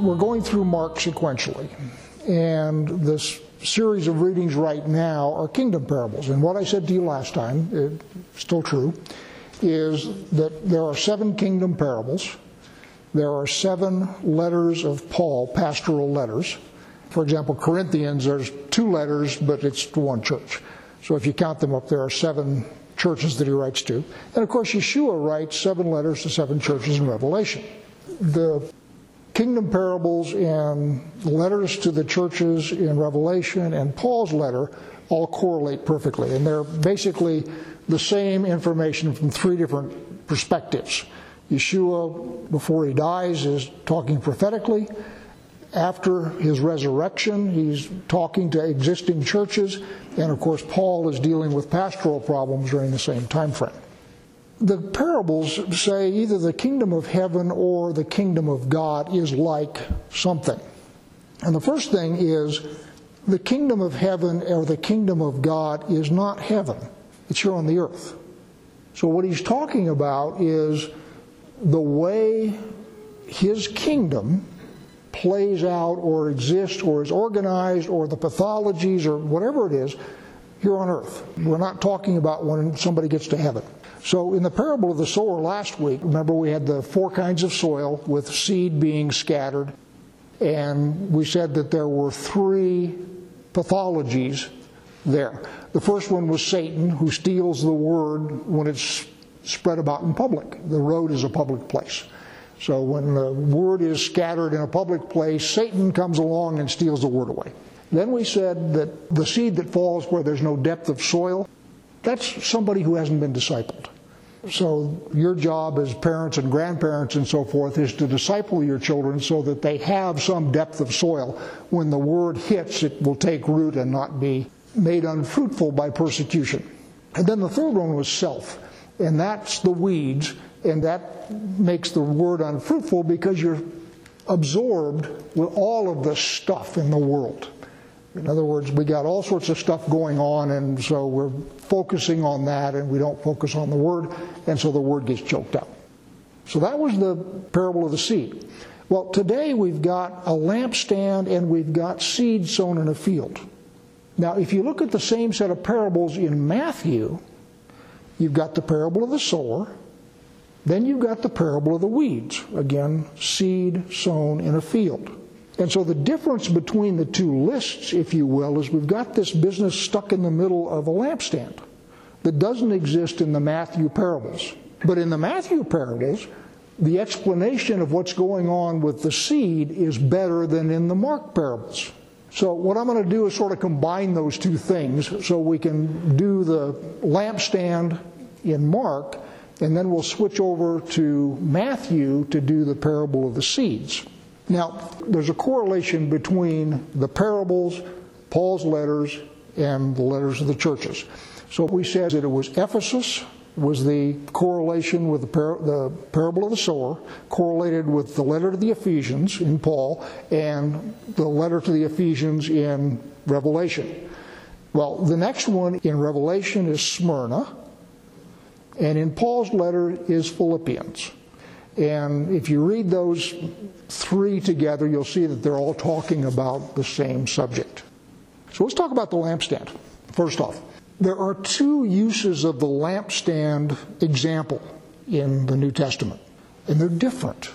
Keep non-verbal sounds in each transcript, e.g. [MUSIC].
We're going through Mark sequentially, and this series of readings right now are kingdom parables. And what I said to you last time, it's still true, is that there are seven kingdom parables. There are seven letters of Paul, pastoral letters. For example, Corinthians, there's two letters, but it's to one church. So if you count them up, there are seven churches that he writes to. And of course, Yeshua writes seven letters to seven churches in Revelation. The kingdom parables and letters to the churches in Revelation and Paul's letter all correlate perfectly. And they're basically the same information from three different perspectives. Yeshua, before he dies, is talking prophetically. After his resurrection, he's talking to existing churches. And of course, Paul is dealing with pastoral problems during the same time frame the parables say either the kingdom of heaven or the kingdom of God is like something. And the first thing is the kingdom of heaven or the kingdom of God is not heaven, it's here on the earth. So, what he's talking about is the way his kingdom plays out or exists or is organized or the pathologies or whatever it is here on earth. We're not talking about when somebody gets to heaven. So, in the parable of the sower last week, remember we had the four kinds of soil with seed being scattered, and we said that there were three pathologies there. The first one was Satan, who steals the word when it's spread about in public. The road is a public place. So, when the word is scattered in a public place, Satan comes along and steals the word away. Then we said that the seed that falls where there's no depth of soil, that's somebody who hasn't been discipled. So, your job as parents and grandparents and so forth is to disciple your children so that they have some depth of soil. When the word hits, it will take root and not be made unfruitful by persecution. And then the third one was self, and that's the weeds, and that makes the word unfruitful because you're absorbed with all of the stuff in the world. In other words, we got all sorts of stuff going on, and so we're focusing on that, and we don't focus on the word, and so the word gets choked out. So that was the parable of the seed. Well, today we've got a lampstand and we've got seed sown in a field. Now, if you look at the same set of parables in Matthew, you've got the parable of the sower, then you've got the parable of the weeds. Again, seed sown in a field. And so the difference between the two lists, if you will, is we've got this business stuck in the middle of a lampstand that doesn't exist in the Matthew parables. But in the Matthew parables, the explanation of what's going on with the seed is better than in the Mark parables. So, what I'm going to do is sort of combine those two things so we can do the lampstand in Mark, and then we'll switch over to Matthew to do the parable of the seeds. Now, there's a correlation between the parables, Paul's letters, and the letters of the churches. So we said that it was Ephesus was the correlation with the, par- the parable of the sower, correlated with the letter to the Ephesians in Paul, and the letter to the Ephesians in Revelation. Well, the next one in Revelation is Smyrna, and in Paul's letter is Philippians. And if you read those three together, you'll see that they're all talking about the same subject. So let's talk about the lampstand. First off, there are two uses of the lampstand example in the New Testament, and they're different.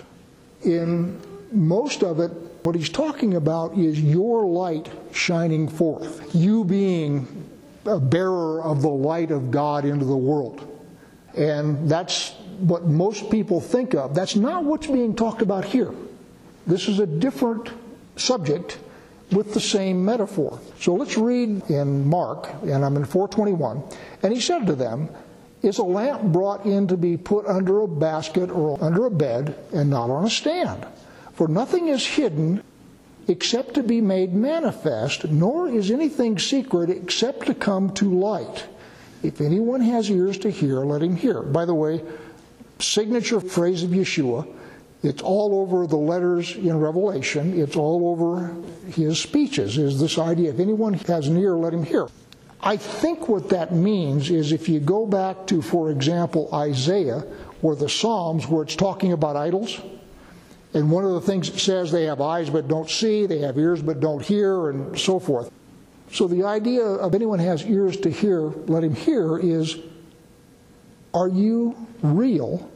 In most of it, what he's talking about is your light shining forth, you being a bearer of the light of God into the world. And that's what most people think of. That's not what's being talked about here. This is a different subject with the same metaphor. So let's read in Mark, and I'm in 421. And he said to them, Is a lamp brought in to be put under a basket or under a bed, and not on a stand? For nothing is hidden except to be made manifest, nor is anything secret except to come to light. If anyone has ears to hear, let him hear. By the way, signature phrase of Yeshua. It's all over the letters in Revelation. It's all over his speeches, is this idea if anyone has an ear, let him hear. I think what that means is if you go back to, for example, Isaiah or the Psalms where it's talking about idols, and one of the things it says they have eyes but don't see, they have ears but don't hear, and so forth. So the idea of anyone has ears to hear, let him hear, is are you real?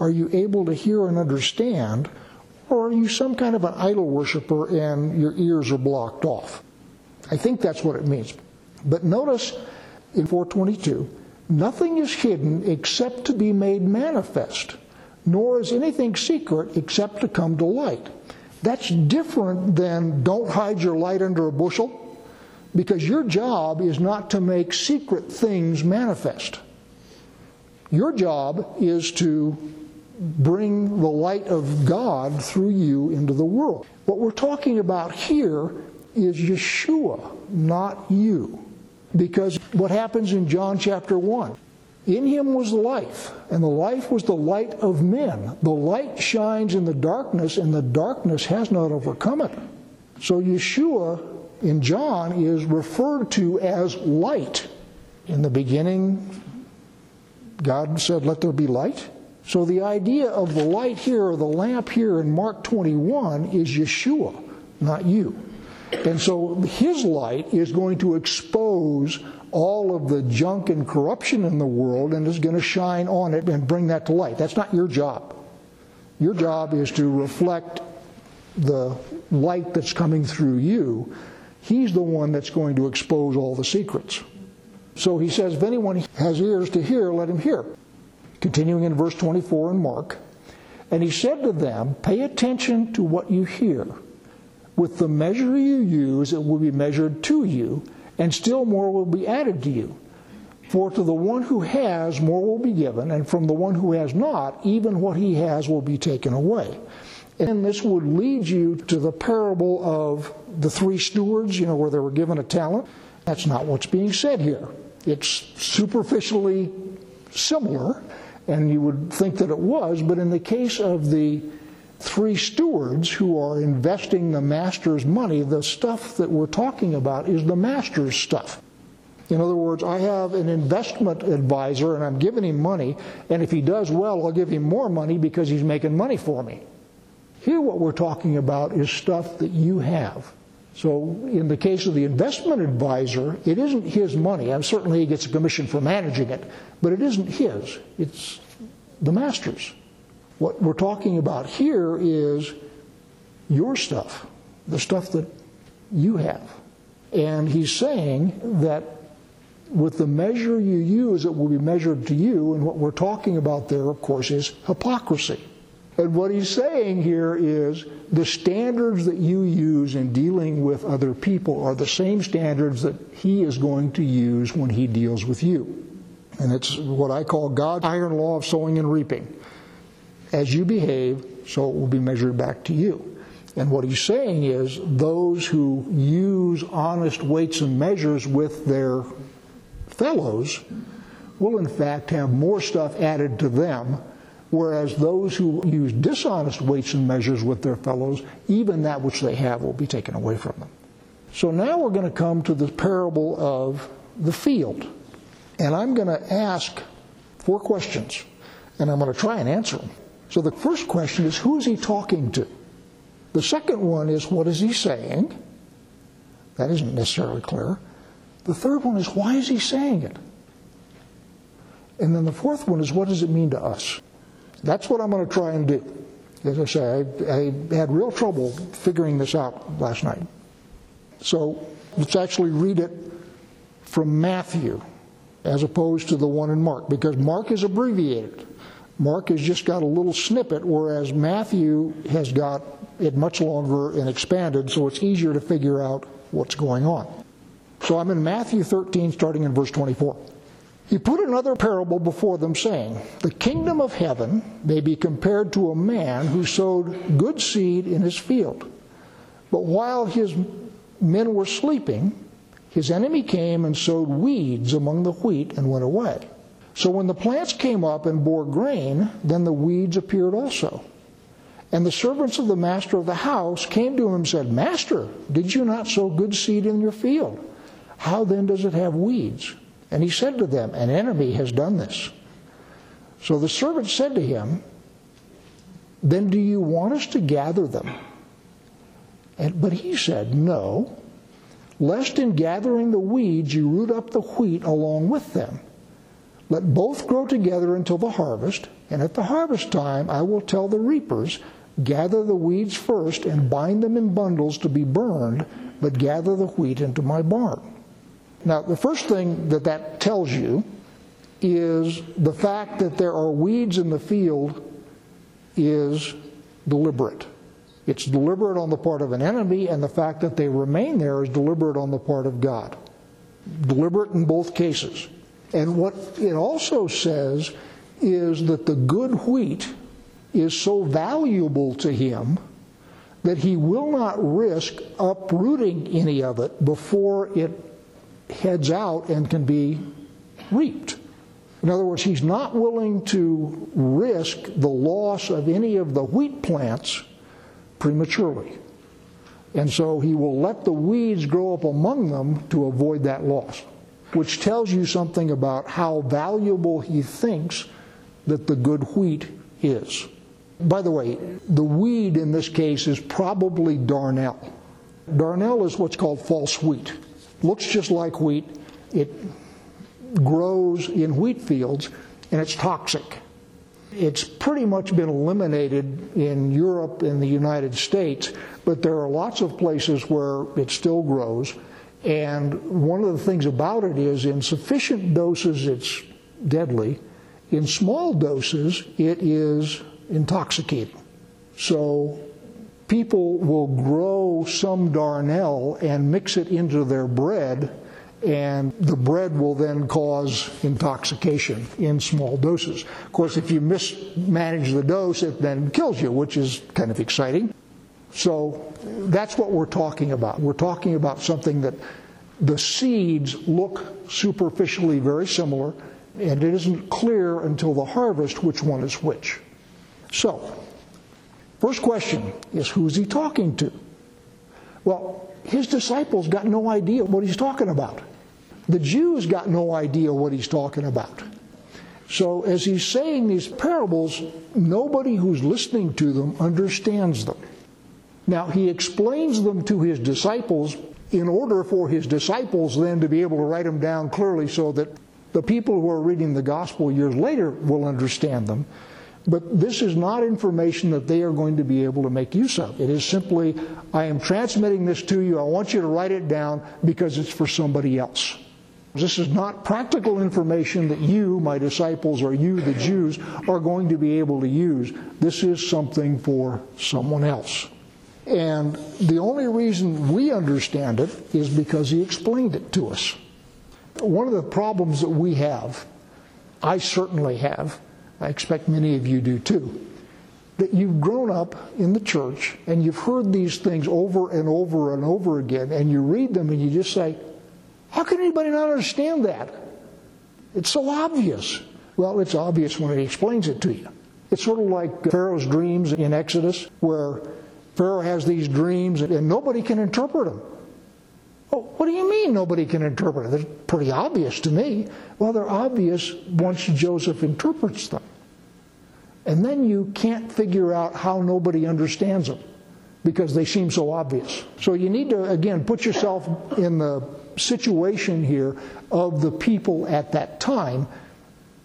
Are you able to hear and understand? Or are you some kind of an idol worshiper and your ears are blocked off? I think that's what it means. But notice in 422, nothing is hidden except to be made manifest, nor is anything secret except to come to light. That's different than don't hide your light under a bushel, because your job is not to make secret things manifest. Your job is to bring the light of God through you into the world. What we're talking about here is Yeshua, not you. Because what happens in John chapter 1? In him was life, and the life was the light of men. The light shines in the darkness, and the darkness has not overcome it. So Yeshua in John is referred to as light. In the beginning, God said, Let there be light. So the idea of the light here, or the lamp here in Mark 21, is Yeshua, not you. And so his light is going to expose all of the junk and corruption in the world and is going to shine on it and bring that to light. That's not your job. Your job is to reflect the light that's coming through you. He's the one that's going to expose all the secrets. So he says, if anyone has ears to hear, let him hear. Continuing in verse 24 in Mark. And he said to them, Pay attention to what you hear. With the measure you use, it will be measured to you, and still more will be added to you. For to the one who has, more will be given, and from the one who has not, even what he has will be taken away. And this would lead you to the parable of the three stewards, you know, where they were given a talent. That's not what's being said here. It's superficially similar, and you would think that it was, but in the case of the three stewards who are investing the master's money, the stuff that we're talking about is the master's stuff. In other words, I have an investment advisor and I'm giving him money, and if he does well, I'll give him more money because he's making money for me. Here, what we're talking about is stuff that you have. So, in the case of the investment advisor, it isn't his money. And certainly he gets a commission for managing it, but it isn't his, it's the master's. What we're talking about here is your stuff, the stuff that you have. And he's saying that with the measure you use, it will be measured to you. And what we're talking about there, of course, is hypocrisy. And what he's saying here is the standards that you use in dealing with other people are the same standards that he is going to use when he deals with you. And it's what I call God's iron law of sowing and reaping. As you behave, so it will be measured back to you. And what he's saying is those who use honest weights and measures with their fellows will, in fact, have more stuff added to them, whereas those who use dishonest weights and measures with their fellows, even that which they have will be taken away from them. So now we're going to come to the parable of the field. And I'm going to ask four questions, and I'm going to try and answer them. So the first question is who is he talking to? The second one is what is he saying? That isn't necessarily clear. The third one is why is he saying it? And then the fourth one is what does it mean to us? That's what I'm going to try and do. As I say, I, I had real trouble figuring this out last night. So let's actually read it from Matthew as opposed to the one in Mark, because Mark is abbreviated. Mark has just got a little snippet, whereas Matthew has got it much longer and expanded, so it's easier to figure out what's going on. So I'm in Matthew 13, starting in verse 24. He put another parable before them, saying, The kingdom of heaven may be compared to a man who sowed good seed in his field. But while his men were sleeping, his enemy came and sowed weeds among the wheat and went away. So when the plants came up and bore grain, then the weeds appeared also. And the servants of the master of the house came to him and said, Master, did you not sow good seed in your field? How then does it have weeds? And he said to them, An enemy has done this. So the servant said to him, Then do you want us to gather them? And, but he said, No, lest in gathering the weeds you root up the wheat along with them. Let both grow together until the harvest, and at the harvest time I will tell the reapers, Gather the weeds first and bind them in bundles to be burned, but gather the wheat into my barn. Now, the first thing that that tells you is the fact that there are weeds in the field is deliberate. It's deliberate on the part of an enemy, and the fact that they remain there is deliberate on the part of God. Deliberate in both cases. And what it also says is that the good wheat is so valuable to him that he will not risk uprooting any of it before it heads out and can be reaped. In other words, he's not willing to risk the loss of any of the wheat plants prematurely. And so he will let the weeds grow up among them to avoid that loss, which tells you something about how valuable he thinks that the good wheat is. By the way, the weed in this case is probably darnel. Darnel is what's called false wheat. Looks just like wheat. It grows in wheat fields and it's toxic. It's pretty much been eliminated in Europe and the United States, but there are lots of places where it still grows. And one of the things about it is, in sufficient doses, it's deadly. In small doses, it is intoxicating. So people will grow some darnel and mix it into their bread, and the bread will then cause intoxication in small doses. Of course, if you mismanage the dose, it then kills you, which is kind of exciting. So that's what we're talking about. We're talking about something that the seeds look superficially very similar, and it isn't clear until the harvest which one is which. So, first question is who's he talking to? Well, his disciples got no idea what he's talking about. The Jews got no idea what he's talking about. So, as he's saying these parables, nobody who's listening to them understands them. Now, he explains them to his disciples in order for his disciples then to be able to write them down clearly so that the people who are reading the gospel years later will understand them. But this is not information that they are going to be able to make use of. It is simply, I am transmitting this to you. I want you to write it down because it's for somebody else. This is not practical information that you, my disciples, or you, the Jews, are going to be able to use. This is something for someone else. And the only reason we understand it is because he explained it to us. One of the problems that we have, I certainly have, I expect many of you do too, that you've grown up in the church and you've heard these things over and over and over again, and you read them and you just say, How can anybody not understand that? It's so obvious. Well, it's obvious when he explains it to you. It's sort of like Pharaoh's dreams in Exodus, where Pharaoh has these dreams and nobody can interpret them. Well, what do you mean nobody can interpret it? They're pretty obvious to me. Well, they're obvious once Joseph interprets them. And then you can't figure out how nobody understands them because they seem so obvious. So you need to, again, put yourself in the situation here of the people at that time,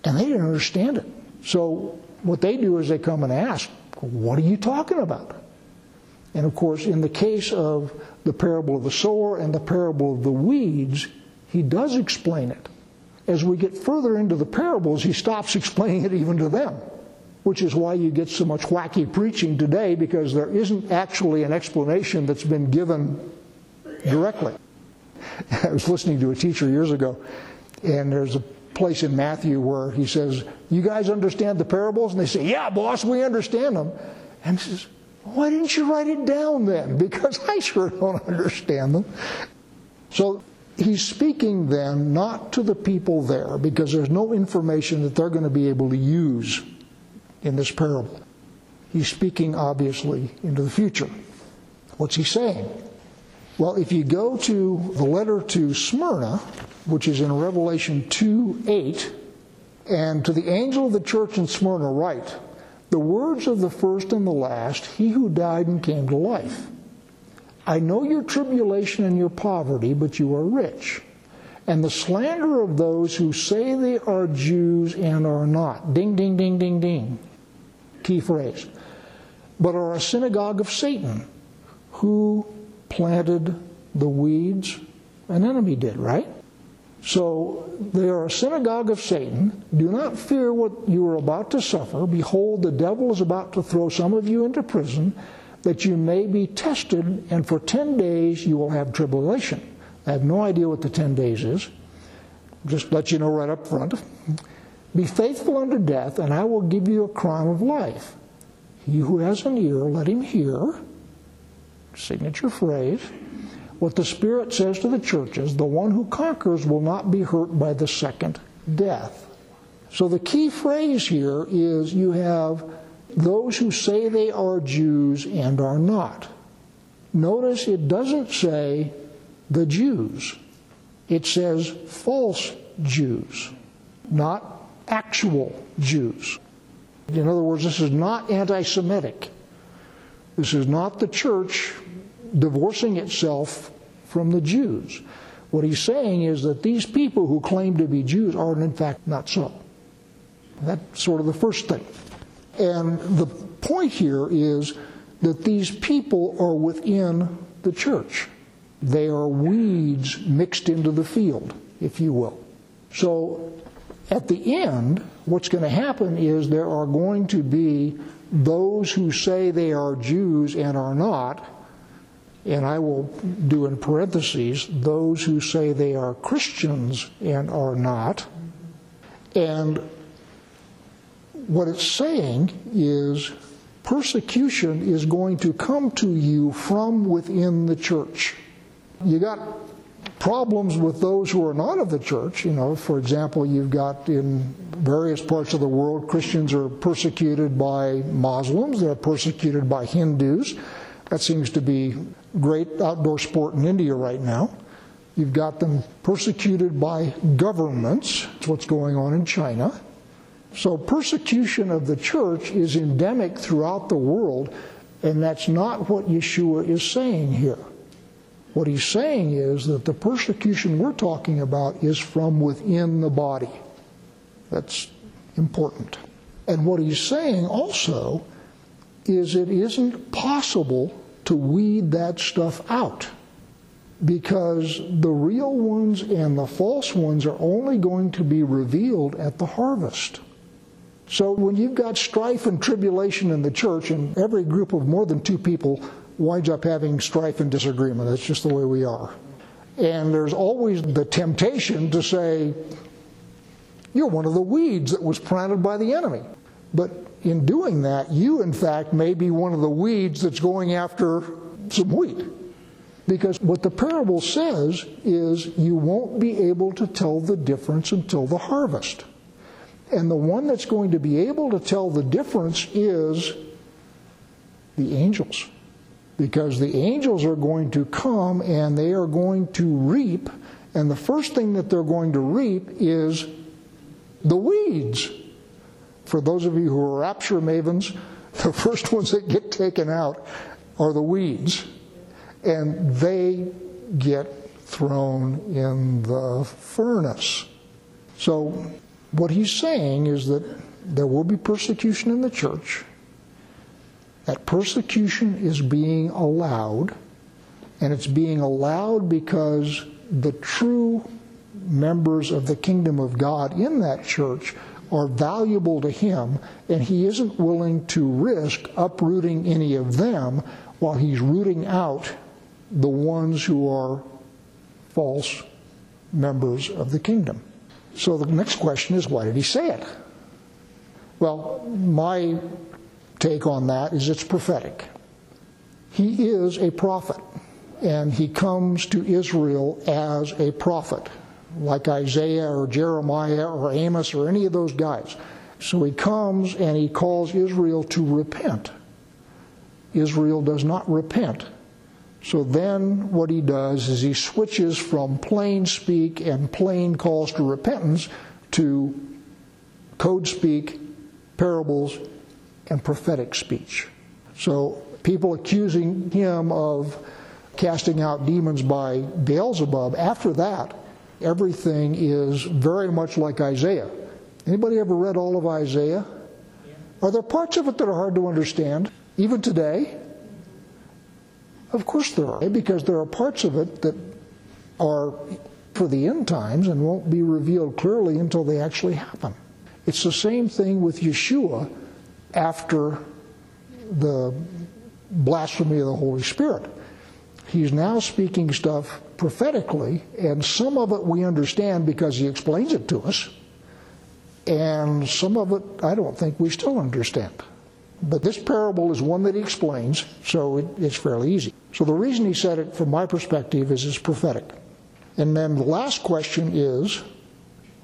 and they didn't understand it. So what they do is they come and ask, What are you talking about? And of course, in the case of the parable of the sower and the parable of the weeds, he does explain it. As we get further into the parables, he stops explaining it even to them, which is why you get so much wacky preaching today because there isn't actually an explanation that's been given directly. I was listening to a teacher years ago, and there's a place in Matthew where he says, You guys understand the parables? And they say, Yeah, boss, we understand them. And he says, why didn't you write it down then? [LAUGHS] Because I sure don't understand them. So he's speaking then not to the people there because there's no information that they're going to be able to use in this parable. He's speaking obviously into the future. What's he saying? Well, if you go to the letter to Smyrna, which is in Revelation 2 8, and to the angel of the church in Smyrna, write, The words of the first and the last, he who died and came to life. I know your tribulation and your poverty, but you are rich. And the slander of those who say they are Jews and are not. Ding, ding, ding, ding, ding. Key phrase. But are a synagogue of Satan. Who planted the weeds? An enemy did, right? So they are a synagogue of Satan. Do not fear what you are about to suffer. Behold, the devil is about to throw some of you into prison that you may be tested, and for 10 days you will have tribulation. I have no idea what the 10 days is. Just let you know right up front. Be faithful unto death, and I will give you a crown of life. He who has an ear, let him hear. Signature phrase. What the Spirit says to the churches the one who conquers will not be hurt by the second death. So the key phrase here is you have those who say they are Jews and are not. Notice it doesn't say the Jews, it says false Jews, not actual Jews. In other words, this is not anti Semitic. This is not the church divorcing itself from the Jews. What he's saying is that these people who claim to be Jews are, in fact, not so. That's sort of the first thing. And the point here is that these people are within the church. They are weeds mixed into the field, if you will. So at the end, what's going to happen is there are going to be those who say they are Jews and are not, and I will do in parentheses, those who say they are Christians and are not. And what it's saying is persecution is going to come to you from within the church. You got problems with those who are not of the church. You know, for example, you've got in various parts of the world, Christians are persecuted by Muslims, they're persecuted by Hindus. That seems to be great outdoor sport in India right now. You've got them persecuted by governments. It's what's going on in China. So persecution of the church is endemic throughout the world, and that's not what Yeshua is saying here. What he's saying is that the persecution we're talking about is from within the body. That's important. And what he's saying also is it isn't possible to weed that stuff out because the real ones and the false ones are only going to be revealed at the harvest. So when you've got strife and tribulation in the church, and every group of more than two people winds up having strife and disagreement, that's just the way we are. And there's always the temptation to say, you're one of the weeds that was planted by the enemy. But in doing that, you, in fact, may be one of the weeds that's going after some wheat. Because what the parable says is you won't be able to tell the difference until the harvest. And the one that's going to be able to tell the difference is the angels. Because the angels are going to come and they are going to reap. And the first thing that they're going to reap is the weeds. For those of you who are rapture mavens, the [LAUGHS] first ones that get taken out are the weeds. And they get thrown in the furnace. So what he's saying is that there will be persecution in the church. That persecution is being allowed, and it's being allowed because the true members of the kingdom of God in that church are valuable to him, and he isn't willing to risk uprooting any of them while he's rooting out the ones who are false members of the kingdom. So the next question is why did he say it? Well, my take on that is it's prophetic. He is a prophet, and he comes to Israel as a prophet, like Isaiah or Jeremiah or Amos or any of those guys. So he comes and he calls Israel to repent. Israel does not repent. So then what he does is he switches from plain speak and plain calls to repentance to code speak, parables, and prophetic speech. So people accusing him of casting out demons by Beelzebub, after that, everything is very much like Isaiah. Anybody ever read all of Isaiah? Are there parts of it that are hard to understand, even today? Of course there are, because there are parts of it that are for the end times and won't be revealed clearly until they actually happen. It's the same thing with Yeshua after the blasphemy of the Holy Spirit. He's now speaking stuff prophetically, and some of it we understand because he explains it to us, and some of it I don't think we still understand. But this parable is one that he explains, so it, it's fairly easy. So the reason he said it, from my perspective, is it's prophetic. And then the last question is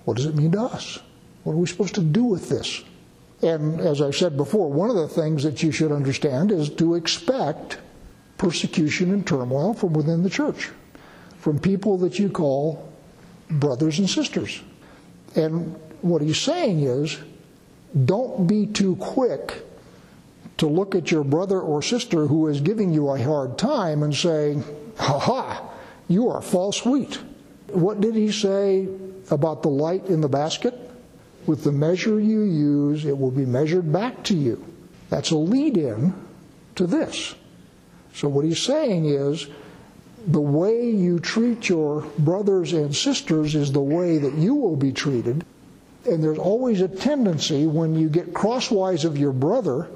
what does it mean to us? What are we supposed to do with this? And as I said before, one of the things that you should understand is to expect persecution and turmoil from within the church, from people that you call brothers and sisters. And what he's saying is don't be too quick to look at your brother or sister who is giving you a hard time and say, ha ha, you are false wheat. What did he say about the light in the basket? With the measure you use, it will be measured back to you. That's a lead in to this. So, what he's saying is the way you treat your brothers and sisters is the way that you will be treated. And there's always a tendency when you get crosswise of your brother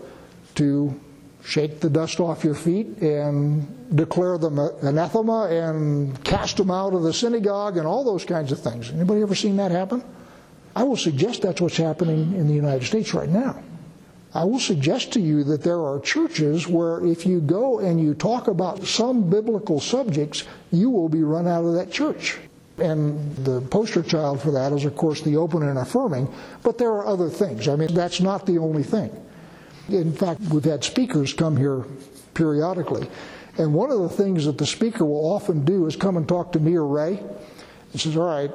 to shake the dust off your feet and declare them anathema and cast them out of the synagogue and all those kinds of things. Anybody ever seen that happen? I will suggest that's what's happening in the United States right now. I will suggest to you that there are churches where if you go and you talk about some biblical subjects, you will be run out of that church. And the poster child for that is, of course, the open and affirming, but there are other things. I mean, that's not the only thing. In fact, we've had speakers come here periodically, and one of the things that the speaker will often do is come and talk to me or Ray and says, All right,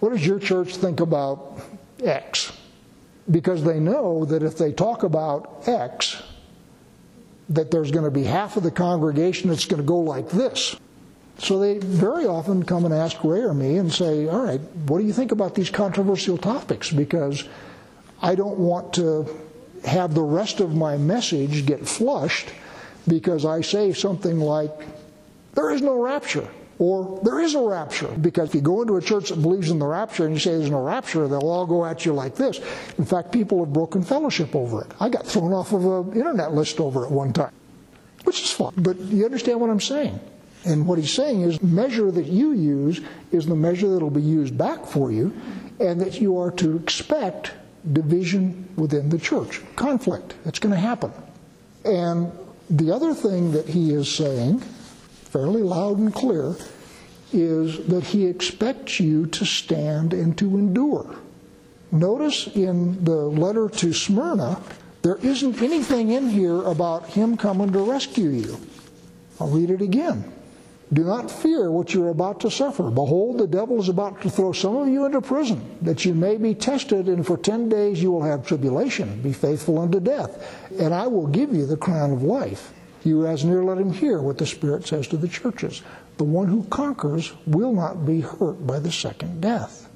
what does your church think about X? Because they know that if they talk about X, that there's going to be half of the congregation that's going to go like this. So they very often come and ask Ray or me and say, All right, what do you think about these controversial topics? Because I don't want to have the rest of my message get flushed because I say something like, There is no rapture. Or there is a rapture. Because if you go into a church that believes in the rapture and you say there's no rapture, they'll all go at you like this. In fact, people have broken fellowship over it. I got thrown off of an internet list over it one time, which is fun. But you understand what I'm saying? And what he's saying is, measure that you use is the measure that will be used back for you, and that you are to expect division within the church, conflict. It's going to happen. And the other thing that he is saying fairly loud and clear, is that he expects you to stand and to endure. Notice in the letter to Smyrna, there isn't anything in here about him coming to rescue you. I'll read it again. Do not fear what you're about to suffer. Behold, the devil is about to throw some of you into prison, that you may be tested, and for ten days you will have tribulation. Be faithful unto death, and I will give you the crown of life. You as near let him hear what the Spirit says to the churches. The one who conquers will not be hurt by the second death.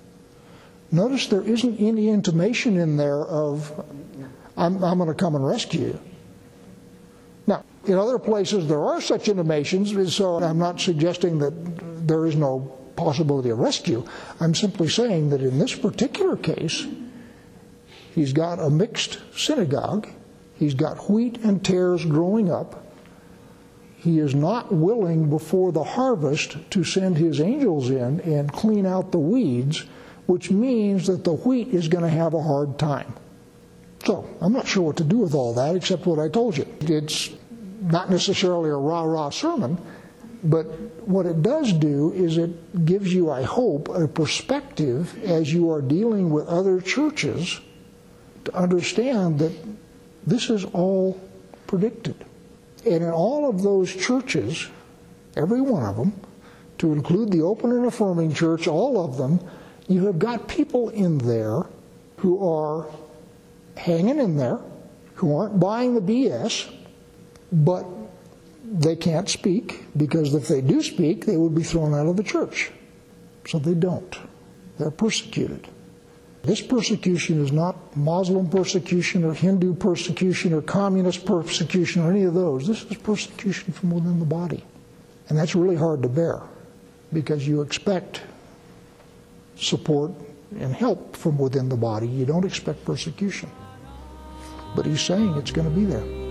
Notice there isn't any intimation in there of, I'm, I'm going to come and rescue you. Now, in other places there are such intimations, so I'm not suggesting that there is no possibility of rescue. I'm simply saying that in this particular case, he's got a mixed synagogue, he's got wheat and tares growing up he is not willing before the harvest to send his angels in and clean out the weeds, which means that the wheat is going to have a hard time. So, I'm not sure what to do with all that except what I told you. It's not necessarily a rah rah sermon, but what it does do is it gives you, I hope, a perspective as you are dealing with other churches to understand that this is all predicted. And in all of those churches, every one of them, to include the open and affirming church, all of them, you have got people in there who are hanging in there, who aren't buying the BS, but they can't speak because if they do speak, they would be thrown out of the church. So they don't. They're persecuted. This persecution is not Muslim persecution or Hindu persecution or communist persecution or any of those. This is persecution from within the body. And that's really hard to bear because you expect support and help from within the body. You don't expect persecution. But he's saying it's going to be there.